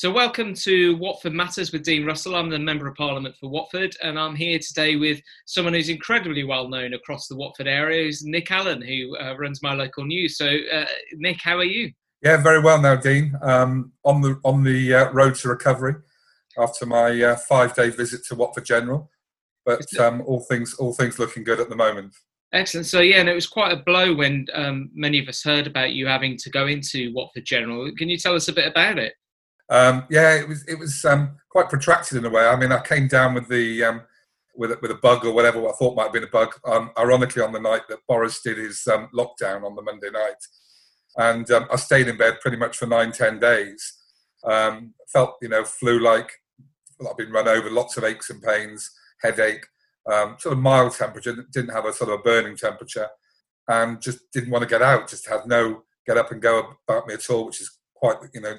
So, welcome to Watford Matters with Dean Russell. I'm the Member of Parliament for Watford, and I'm here today with someone who's incredibly well known across the Watford area, who's Nick Allen, who uh, runs my local news. So, uh, Nick, how are you? Yeah, very well now, Dean. Um, on the on the uh, road to recovery after my uh, five day visit to Watford General, but um, all things all things looking good at the moment. Excellent. So yeah, and it was quite a blow when um, many of us heard about you having to go into Watford General. Can you tell us a bit about it? Um, yeah, it was it was um, quite protracted in a way. I mean, I came down with the um, with a, with a bug or whatever I thought might have been a bug. Um, ironically, on the night that Boris did his um, lockdown on the Monday night, and um, I stayed in bed pretty much for nine ten days. felt you know flu like. I've been run over, lots of aches and pains, headache, sort of mild temperature. Didn't have a sort of a burning temperature, and just didn't want to get out. Just had no get up and go about me at all, which is quite you know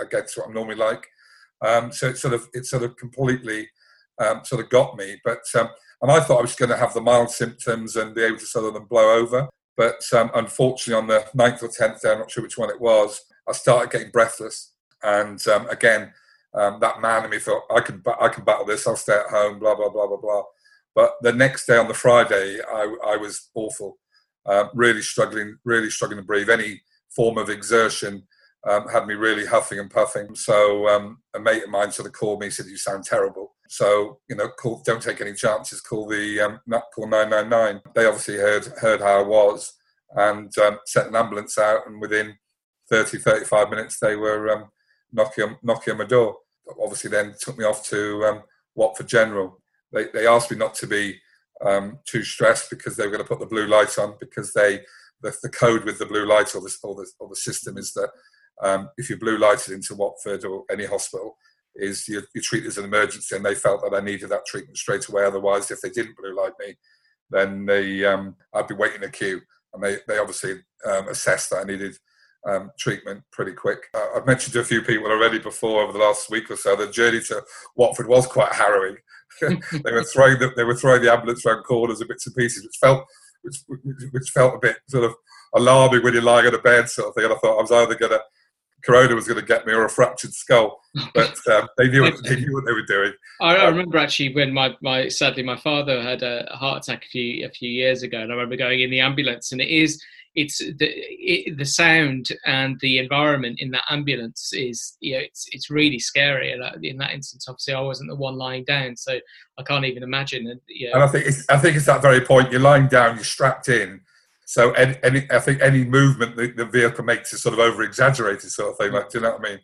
against what I'm normally like. Um, so it sort of it sort of completely um, sort of got me. But um, and I thought I was going to have the mild symptoms and be able to sort of them blow over. But um, unfortunately, on the ninth or tenth day, I'm not sure which one it was, I started getting breathless. And um, again, um, that man in me thought I can I can battle this. I'll stay at home. Blah blah blah blah blah. But the next day on the Friday, I, I was awful, uh, really struggling, really struggling to breathe. Any form of exertion um, had me really huffing and puffing. So um, a mate of mine sort of called me, said, "You sound terrible." So you know, call, don't take any chances. Call the um, call nine nine nine. They obviously heard heard how I was and um, sent an ambulance out. And within 30, 35 minutes, they were um, knocking on, knocking on my door. Obviously, then took me off to um, Watford General. They they asked me not to be too stressed because they were going to put the blue light on because they the, the code with the blue light or the, or the, or the system is that um, if you're blue lighted into Watford or any hospital, is you're, you're, treated as an emergency, and they felt that I needed that treatment straight away. Otherwise, if they didn't blue light me, then they um, I'd be waiting a queue, and they they obviously um, assessed that I needed um, treatment pretty quick. Uh, I've mentioned to a few people already before over the last week or so. The journey to Watford was quite harrowing. they were throwing the, they were throwing the ambulance around corners and bits and pieces, which felt which, which felt a bit sort of alarming when you're lying on a bed sort of thing. And I thought I was either going to Corona was going to get me or a fractured skull. But um, they knew what, they knew what they were doing. I, I, um, remember actually when my, my sadly my father had a heart attack a few a few years ago, and I remember going in the ambulance, and it is it's the it, the sound and the environment in that ambulance is you know it's it's really scary. And in that instance, obviously, I wasn't the one lying down, so I can't even imagine. And, you know, and I think it's, I think it's that very point. You're lying down, you're strapped in so any, any, I think any movement the, the vehicle makes is sort of over exaggerated, sort of thing. Like, do you know what I mean?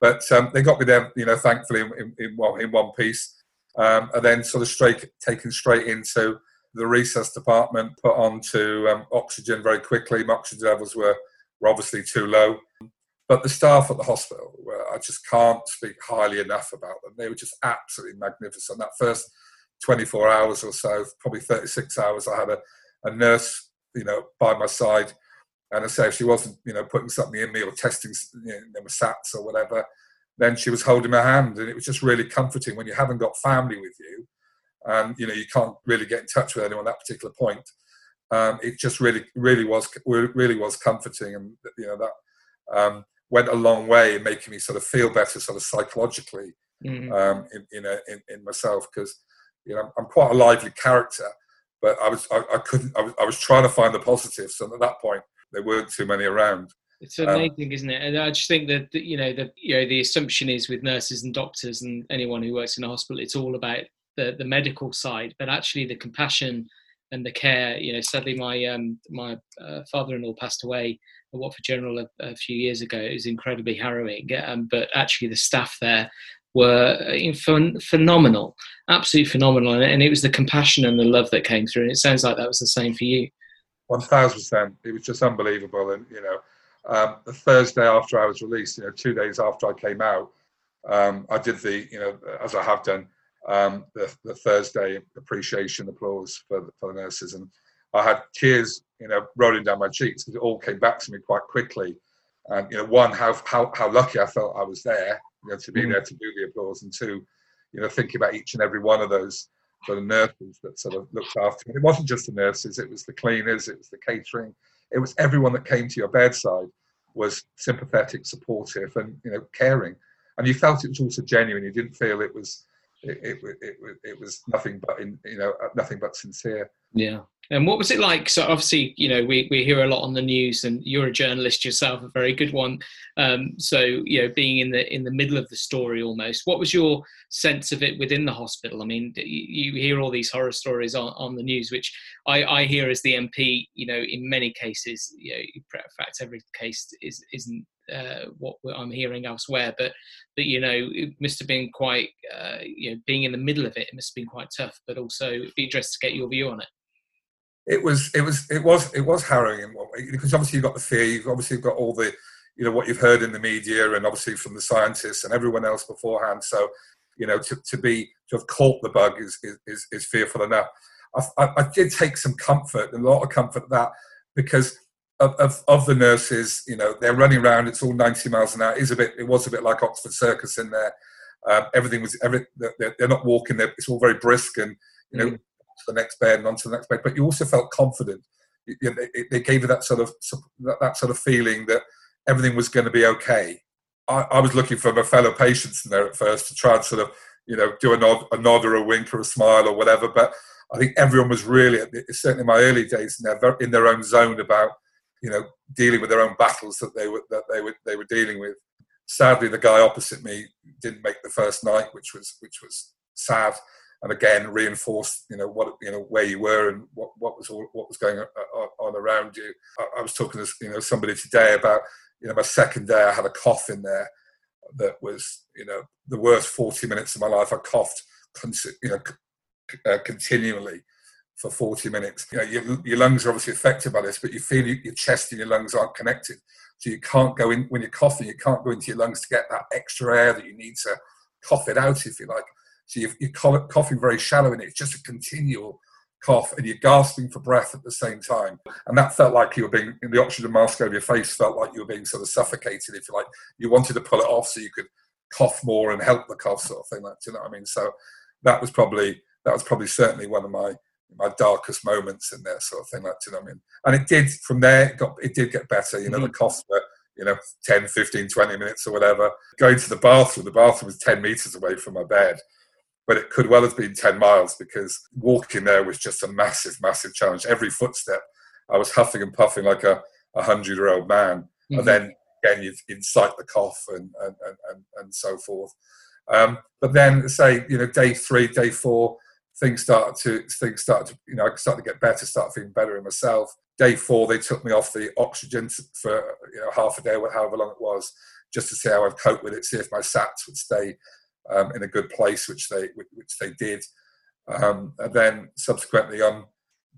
But um, they got me there, you know, thankfully in, in, in one, in one piece, um, and then sort of straight taken straight into the resus department, put onto um, oxygen very quickly. My oxygen levels were were obviously too low. But the staff at the hospital, were, I just can't speak highly enough about them. They were just absolutely magnificent. That first 24 hours or so, probably 36 hours, I had a, a nurse you know, by my side. And I say if she wasn't, you know, putting something in me or testing, you know, were SATs or whatever, then she was holding my hand, and it was just really comforting when you haven't got family with you, and you know you can't really get in touch with anyone at that particular point. Um, it just really, really was, really was comforting, and you know that um, went a long way in making me sort of feel better, sort of psychologically, mm-hmm. um, in, in, a, in, in myself, because you know I'm quite a lively character, but I was I, I couldn't I was, I was trying to find the positives, and at that point there weren't too many around. It's amazing, um, isn't it? And I just think that you know the you know the assumption is with nurses and doctors and anyone who works in a hospital, it's all about the the medical side, but actually the compassion and the care. You know, sadly my um, my uh, father-in-law passed away at Watford General a, a, few years ago. It was incredibly harrowing, um, but actually the staff there were uh, phenomenal, absolutely phenomenal. And it was the compassion and the love that came through. And it sounds like that was the same for you. One thousand percent. It was just unbelievable. And you know, um, the Thursday after I was released, you know, two days after I came out, um, I did the, you know, as I have done, um, the, the, Thursday appreciation applause for the, for the nurses, and I had tears, you know, rolling down my cheeks because it all came back to me quite quickly. And you know, one, how how how lucky I felt I was there, you know, to be mm. there to do the applause, and to, you know, thinking about each and every one of those sort of nurses that sort of looked after me. It wasn't just the nurses; it was the cleaners, it was the catering, it was everyone that came to your bedside was sympathetic, supportive, and you know, caring. and you felt it was also genuine. You didn't feel it was it, it, it, it was nothing but in, you know nothing but sincere. Yeah. And what was it like? So obviously, you know, we, we hear a lot on the news, and you're a journalist yourself, a very good one. Um, so you know, being in the in the middle of the story almost, what was your sense of it within the hospital? I mean, you, you hear all these horror stories on, on the news, which I, I hear as the MP. You know, in many cases, you know, in fact, every case is isn't uh, what I'm hearing elsewhere. But but you know, it must have been quite uh, you know being in the middle of it. It must have been quite tough. But also, it'd be interesting to get your view on it it was it was it was it was harrowing because obviously you've got the fear, you've obviously got all the you know what you've heard in the media and obviously from the scientists and everyone else beforehand. So you know to, to be to have caught the bug is is, is fearful enough. I, I, I did take some comfort, a lot of comfort that because of, of, of, the nurses, you know, they're running around. It's all 90 miles an hour. It is a bit. It was a bit like Oxford Circus in there. Um, everything was. Every, they're, they're, not walking. They're, it's all very brisk, and you know, mm the next bed and onto the next bed, but you also felt confident. Know, they, they, gave you that sort of that, sort of feeling that everything was going to be okay. I, I, was looking for my fellow patients in there at first to try and sort of you know do a nod, a nod or a wink or a smile or whatever, but I think everyone was really certainly in my early days in their in their own zone about you know dealing with their own battles that they were that they were they were dealing with. Sadly, the guy opposite me didn't make the first night, which was which was sad and again reinforced you know what you know where you were and what, what was all, what was going on, around you. I, I, was talking to you know somebody today about you know my second day I had a cough in there that was you know the worst 40 minutes of my life. I coughed you know uh, continually for 40 minutes. You know your, your lungs are obviously affected by this, but you feel your chest and your lungs aren't connected. So you can't go in when you're coughing. You can't go into your lungs to get that extra air that you need to cough it out, if you like. So you're, you're coughing very shallow and it's just a continual cough and you're gasping for breath at the same time. And that felt like you were being, in the oxygen mask over your face felt like you were being sort of suffocated, if you like. You wanted to pull it off so you could cough more and help the cough sort of thing. Like, do you know what I mean? So that was probably, that was probably certainly one of my, my darkest moments in there sort of thing. Like, do you know what I mean? And it did, from there, it, got, it did get better. You know, mm-hmm. the cost were, you know, 10, 15, 20 minutes or whatever. Going to the bathroom, the bathroom was 10 meters away from my bed but it could well have been 10 miles because walking there was just a massive, massive challenge. Every footstep, I was huffing and puffing like a, a hundred year old man. Mm-hmm. And then again, you incite the cough and, and, and, and so forth. Um, but then, say, you know, day three, day four, things started to, things started to, you know, I started to get better, start feeling better in myself. Day four, they took me off the oxygen for, you know, half a day, however long it was, just to see how I'd cope with it, see if my SATs would stay um, in a good place, which they which they did. Um, and then subsequently on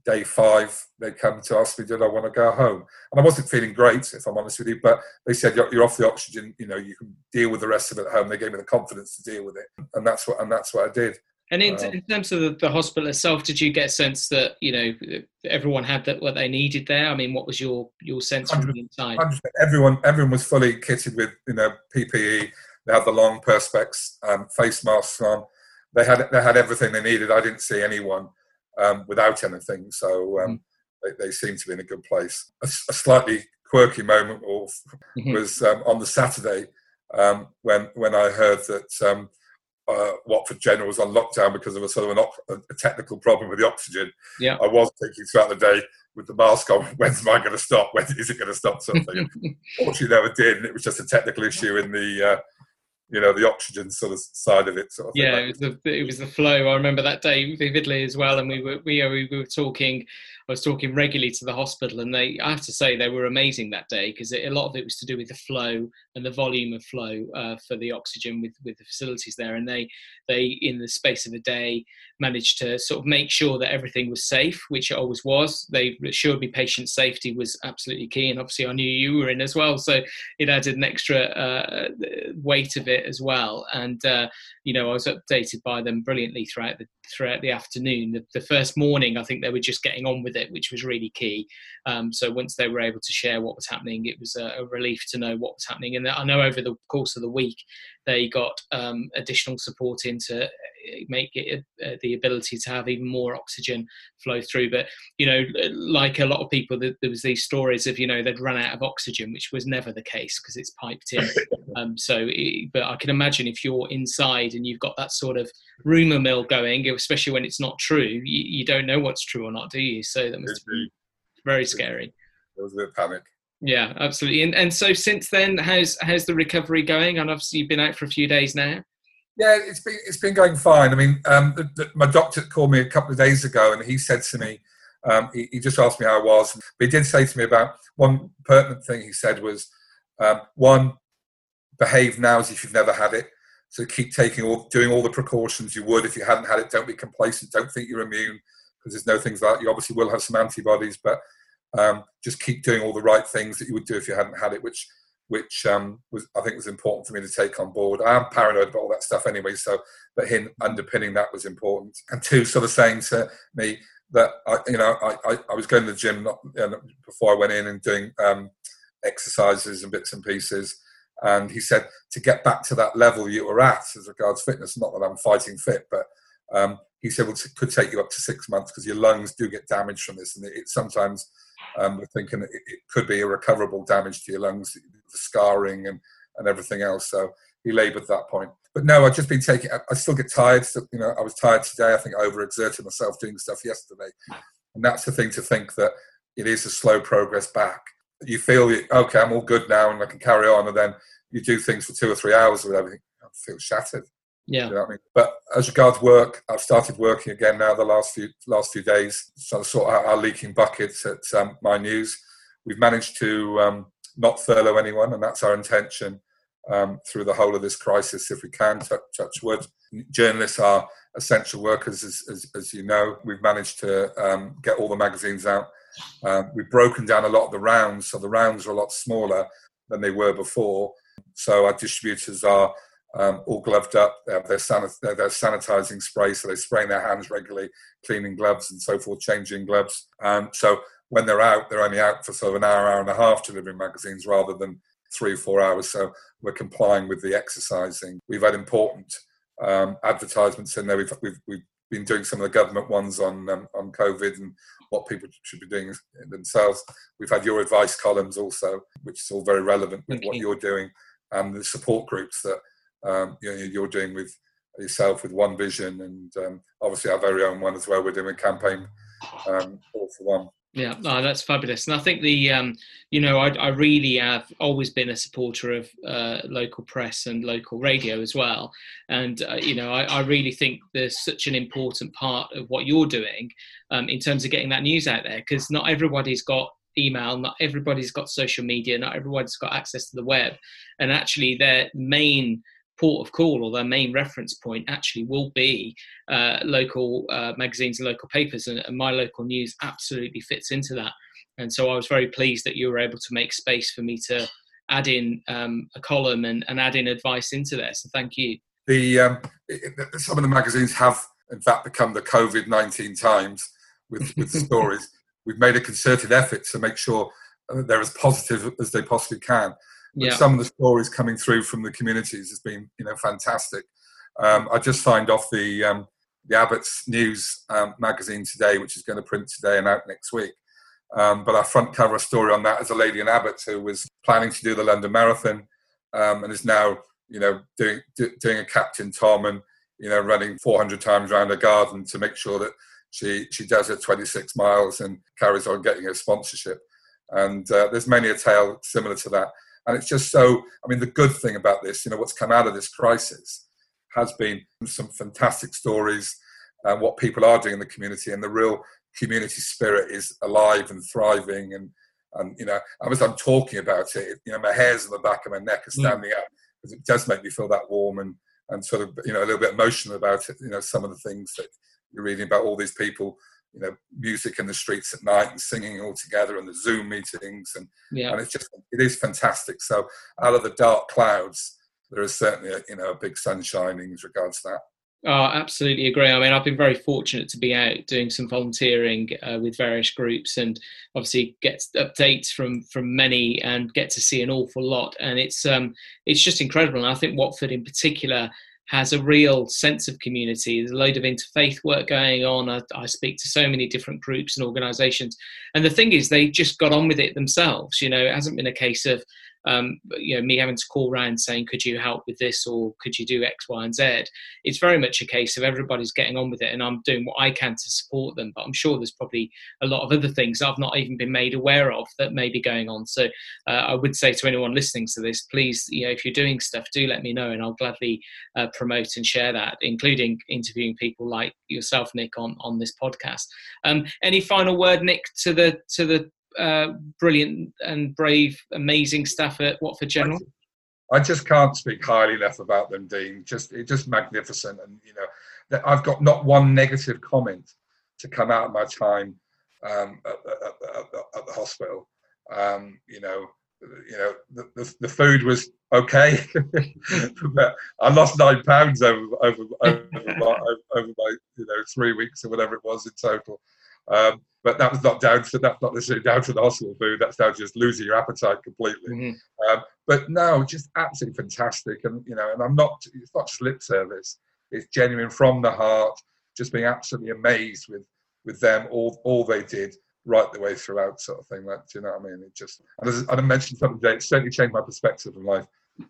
day five, they come to ask me, did I want to go home? And I wasn't feeling great, if I'm honest with you, but they said, you're, off the oxygen, you know, you can deal with the rest of it at home. They gave me the confidence to deal with it. And that's what, and that's what I did. And in, in terms of the, the, hospital itself, did you get a sense that, you know, everyone had that, what they needed there? I mean, what was your, your sense from the inside? Everyone, everyone was fully kitted with, you know, PPE they had the long perspex um, face masks on. They had they had everything they needed. I didn't see anyone um, without anything, so um, mm. they, they seemed to be in a good place. A, a slightly quirky moment mm-hmm. was um, on the Saturday um, when when I heard that um, uh, Watford General was on lockdown because of a sort of an, a technical problem with the oxygen. Yeah. I was thinking throughout the day with the mask on, when's mine going to stop? When is it going to stop? Something. Fortunately, never did. And it was just a technical issue in the uh, you know the oxygen sort of side of it sort of yeah it was the it was the flow i remember that day vividly as well and we were we, we were talking I was talking regularly to the hospital, and they, I have to say, they were amazing that day because a lot of it was to do with the flow and the volume of flow uh, for the oxygen with, with the facilities there. And they, they, in the space of a day, managed to sort of make sure that everything was safe, which it always was. They assured me patient safety was absolutely key, and obviously I knew you were in as well, so it added an extra uh, weight of it as well. And uh, you know, I was updated by them brilliantly throughout the throughout the afternoon. The, the, first morning, I think they were just getting on with it, which was really key. Um, so once they were able to share what was happening, it was a, a, relief to know what was happening. And I know over the course of the week, they got um, additional support into make it uh, the ability to have even more oxygen flow through. But you know, like a lot of people, there was these stories of you know they'd run out of oxygen, which was never the case because it's piped in. Um, so, it, but I can imagine if you're inside and you've got that sort of rumor mill going, especially when it's not true, you, you don't know what's true or not, do you? So that must be very scary. There was a bit of panic. Yeah, absolutely. And and so since then, how's how's the recovery going? And obviously, you've been out for a few days now. Yeah, it's been it's been going fine. I mean, um, the, the, my doctor called me a couple of days ago, and he said to me, um, he, he, just asked me how I was, but he did say to me about one pertinent thing. He said was, um, one, behave now as if you've never had it. So keep taking all, doing all the precautions you would if you hadn't had it. Don't be complacent. Don't think you're immune because there's no things like you obviously will have some antibodies, but um, just keep doing all the right things that you would do if you hadn't had it, which which um, was I think was important for me to take on board. I am paranoid about all that stuff anyway, so but him underpinning that was important. And two, sort of saying to me that I, you know I, I, I was going to the gym not, you know, before I went in and doing um, exercises and bits and pieces. And he said to get back to that level you were at as regards fitness, not that I'm fighting fit, but um, he said well, it could take you up to six months because your lungs do get damaged from this, and it, it sometimes um, we're thinking it, it, could be irrecoverable damage to your lungs, the scarring and, and everything else. So he laboured that point. But no, I've just been taking. I still get tired. So, you know, I was tired today. I think I overexerted myself doing stuff yesterday, and that's the thing to think that it is a slow progress back. You feel okay, I'm all good now, and I can carry on, and then you do things for two or three hours with everything. I feel shattered. Yeah. You know I mean? But as regards work, I've started working again now the last few last few days. So I sort out our leaking buckets at um, my news. We've managed to um, not furlough anyone, and that's our intention um, through the whole of this crisis, if we can. Touch, touch wood. Journalists are essential workers, as, as, as you know. We've managed to um, get all the magazines out. Um, we've broken down a lot of the rounds, so the rounds are a lot smaller than they were before. So our distributors are um, all gloved up. They have their, sanit- their, their, sanitizing spray, so they're spraying their hands regularly, cleaning gloves and so forth, changing gloves. Um, so when they're out, they're only out for sort of an hour, hour and a half delivering magazines rather than three or four hours. So we're complying with the exercising. We've had important um, advertisements in there. We've, we've, we've been doing some of the government ones on um, on COVID and what people should be doing themselves. We've had your advice columns also, which is all very relevant with what you're doing, and the support groups that um, you know, you're doing with yourself with One Vision, and um, obviously our very own one as well. We're doing a campaign um, all for one. Yeah, that's fabulous, and I think the um, you know I, I, really have always been a supporter of uh, local press and local radio as well, and uh, you know I, I, really think there's such an important part of what you're doing um, in terms of getting that news out there because not everybody's got email, not everybody's got social media, not everybody's got access to the web, and actually their main port of call or their main reference point actually will be uh, local uh, magazines and local papers, and, and, my local news absolutely fits into that. And so I was very pleased that you were able to make space for me to add in um, a column and, and, add in advice into there. So thank you. The um, some of the magazines have in fact become the COVID nineteen Times with, with stories. We've made a concerted effort to make sure they're as positive as they possibly can yeah. some of the stories coming through from the communities has been you know fantastic. Um, I just signed off the um, the Abbott's News um, magazine today, which is going to print today and out next week. Um, but our front cover story on that is a lady in Abbott who was planning to do the London Marathon um, and is now you know doing do, doing a Captain Tom and you know running 400 times around her garden to make sure that she she does her 26 miles and carries on getting her sponsorship. And uh, there's many a tale similar to that. And it's just so, I mean, the good thing about this, you know, what's come out of this crisis has been some fantastic stories and uh, what people are doing in the community and the real community spirit is alive and thriving. And, and you know, as I'm talking about it, you know, my hairs on the back of my neck are mm. standing mm. up because it does make me feel that warm and, and sort of, you know, a little bit emotional about it, you know, some of the things that you're reading about all these people you know music in the streets at night and singing all together and the zoom meetings and yeah. and it's just it is fantastic so out of the dark clouds there is certainly a, you know a big sun shining as regards that Oh, absolutely agree. I mean, I've been very fortunate to be out doing some volunteering uh, with various groups, and obviously get updates from from many, and get to see an awful lot. And it's um, it's just incredible. And I think Watford, in particular, has a real sense of community. There's a load of interfaith work going on. I, I, speak to so many different groups and organisations, and the thing is, they just got on with it themselves. You know, it hasn't been a case of um, you know, me having to call around saying, could you help with this or could you do X, Y, and Z? It's very much a case of everybody's getting on with it and I'm doing what I can to support them. But I'm sure there's probably a lot of other things I've not even been made aware of that may be going on. So uh, I would say to anyone listening to this, please, you know, if you're doing stuff, do let me know and I'll gladly uh, promote and share that, including interviewing people like yourself, Nick, on, on this podcast. Um, any final word, Nick, to the to the uh, brilliant and brave, amazing staff at Watford General? I just can't speak highly enough about them, Dean. Just it's just magnificent, and you know, I've got not one negative comment to come out of my time um, at, at, at, at, the hospital. Um, you know, you know, the, the, the food was okay, but I lost nine pounds over over over my, over my you know three weeks or whatever it was in total. Um, but that was not down to that's not necessarily down to the hospital food. That's down to just losing your appetite completely. Mm-hmm. Um, but no, just absolutely fantastic, and you know, and I'm not. It's not just lip service. It's genuine from the heart. Just being absolutely amazed with with them all all they did right the way throughout, sort of thing. Like, do you know what I mean? It just and, as, I mentioned something today. It certainly changed my perspective of life,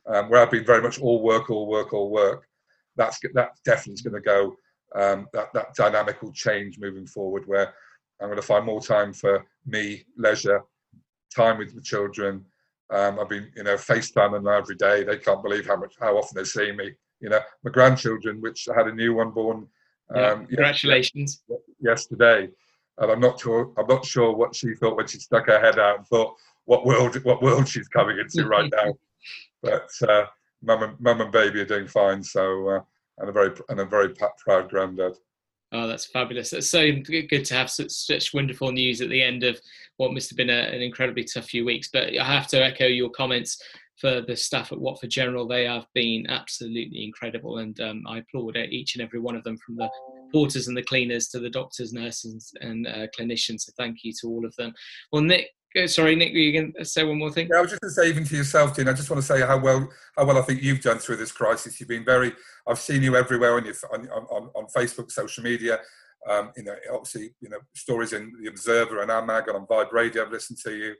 um, where I've been very much all work, all work, all work. That's that definitely is going to go. Um, that that dynamic will change moving forward, where I'm going to find more time for me, leisure, time with the children. Um, I've been, you know, FaceTiming them every day. They can't believe how much, how often they see me. You know, my grandchildren, which I had a new one born. Yeah, um, congratulations. Yesterday, and I'm not sure. I'm not sure what she thought when she stuck her head out and thought what world, what world she's coming into right now. But uh, mum and mum and baby are doing fine. So, uh, and a very and a very proud granddad. Oh, that's fabulous. That's so good to have such, such wonderful news at the end of what must have been a, an incredibly tough few weeks. But I have to echo your comments for the staff at Watford General. They have been absolutely incredible, and um, I applaud each and every one of them, from the porters and the cleaners to the doctors, nurses, and uh, clinicians. So thank you to all of them. Well, Nick, sorry, Nick, were you going to say one more thing? Yeah, I was just going to say, even to yourself, Dean, I just want to say how well how well I think you've done through this crisis. You've been very. I've seen you everywhere on your on on, on Facebook, social media. Um, you know, obviously, you know, stories in the Observer and AMAG and on Vibe Radio. I've listened to you,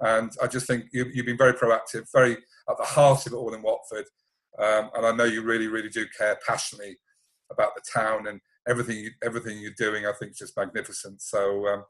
and I just think you, have been very proactive, very at the heart of it all in Watford. Um, and I know you really, really do care passionately about the town and everything. You, everything you're doing, I think, is just magnificent. So, um,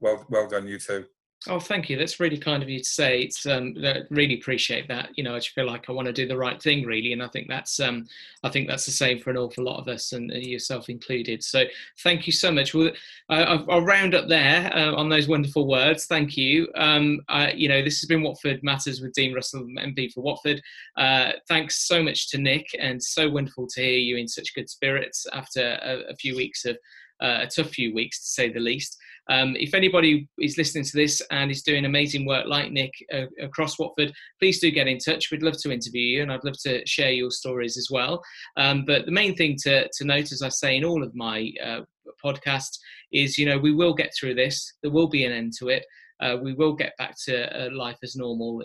well, well done, you too. Oh, thank you. That's really kind of you to say. It's um, really appreciate that. You know, I just feel like I want to do the right thing, really, and I think that's um, I think that's the same for an awful lot of us, and yourself included. So, thank you so much. Well, I, will round up there uh, on those wonderful words. Thank you. Um, you know, this has been Watford Matters with Dean Russell, MP for Watford. Uh, thanks so much to Nick, and so wonderful to hear you in such good spirits after a, a few weeks of uh, a tough few weeks to say the least. Um, if anybody is listening to this and is doing amazing work like Nick uh, across Watford, please do get in touch. We'd love to interview you and I'd love to share your stories as well. Um, but the main thing to, to note, as I say in all of my uh, podcasts, is you know we will get through this. There will be an end to it. Uh, we will get back to uh, life as normal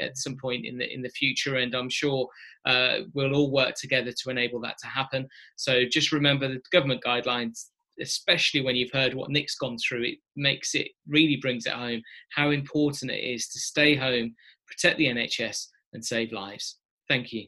at some point in the in the future, and I'm sure uh, we'll all work together to enable that to happen. So just remember the government guidelines especially when you've heard what Nick's gone through, it makes it really brings it home how important it is to stay home, protect the NHS, and save lives. Thank you.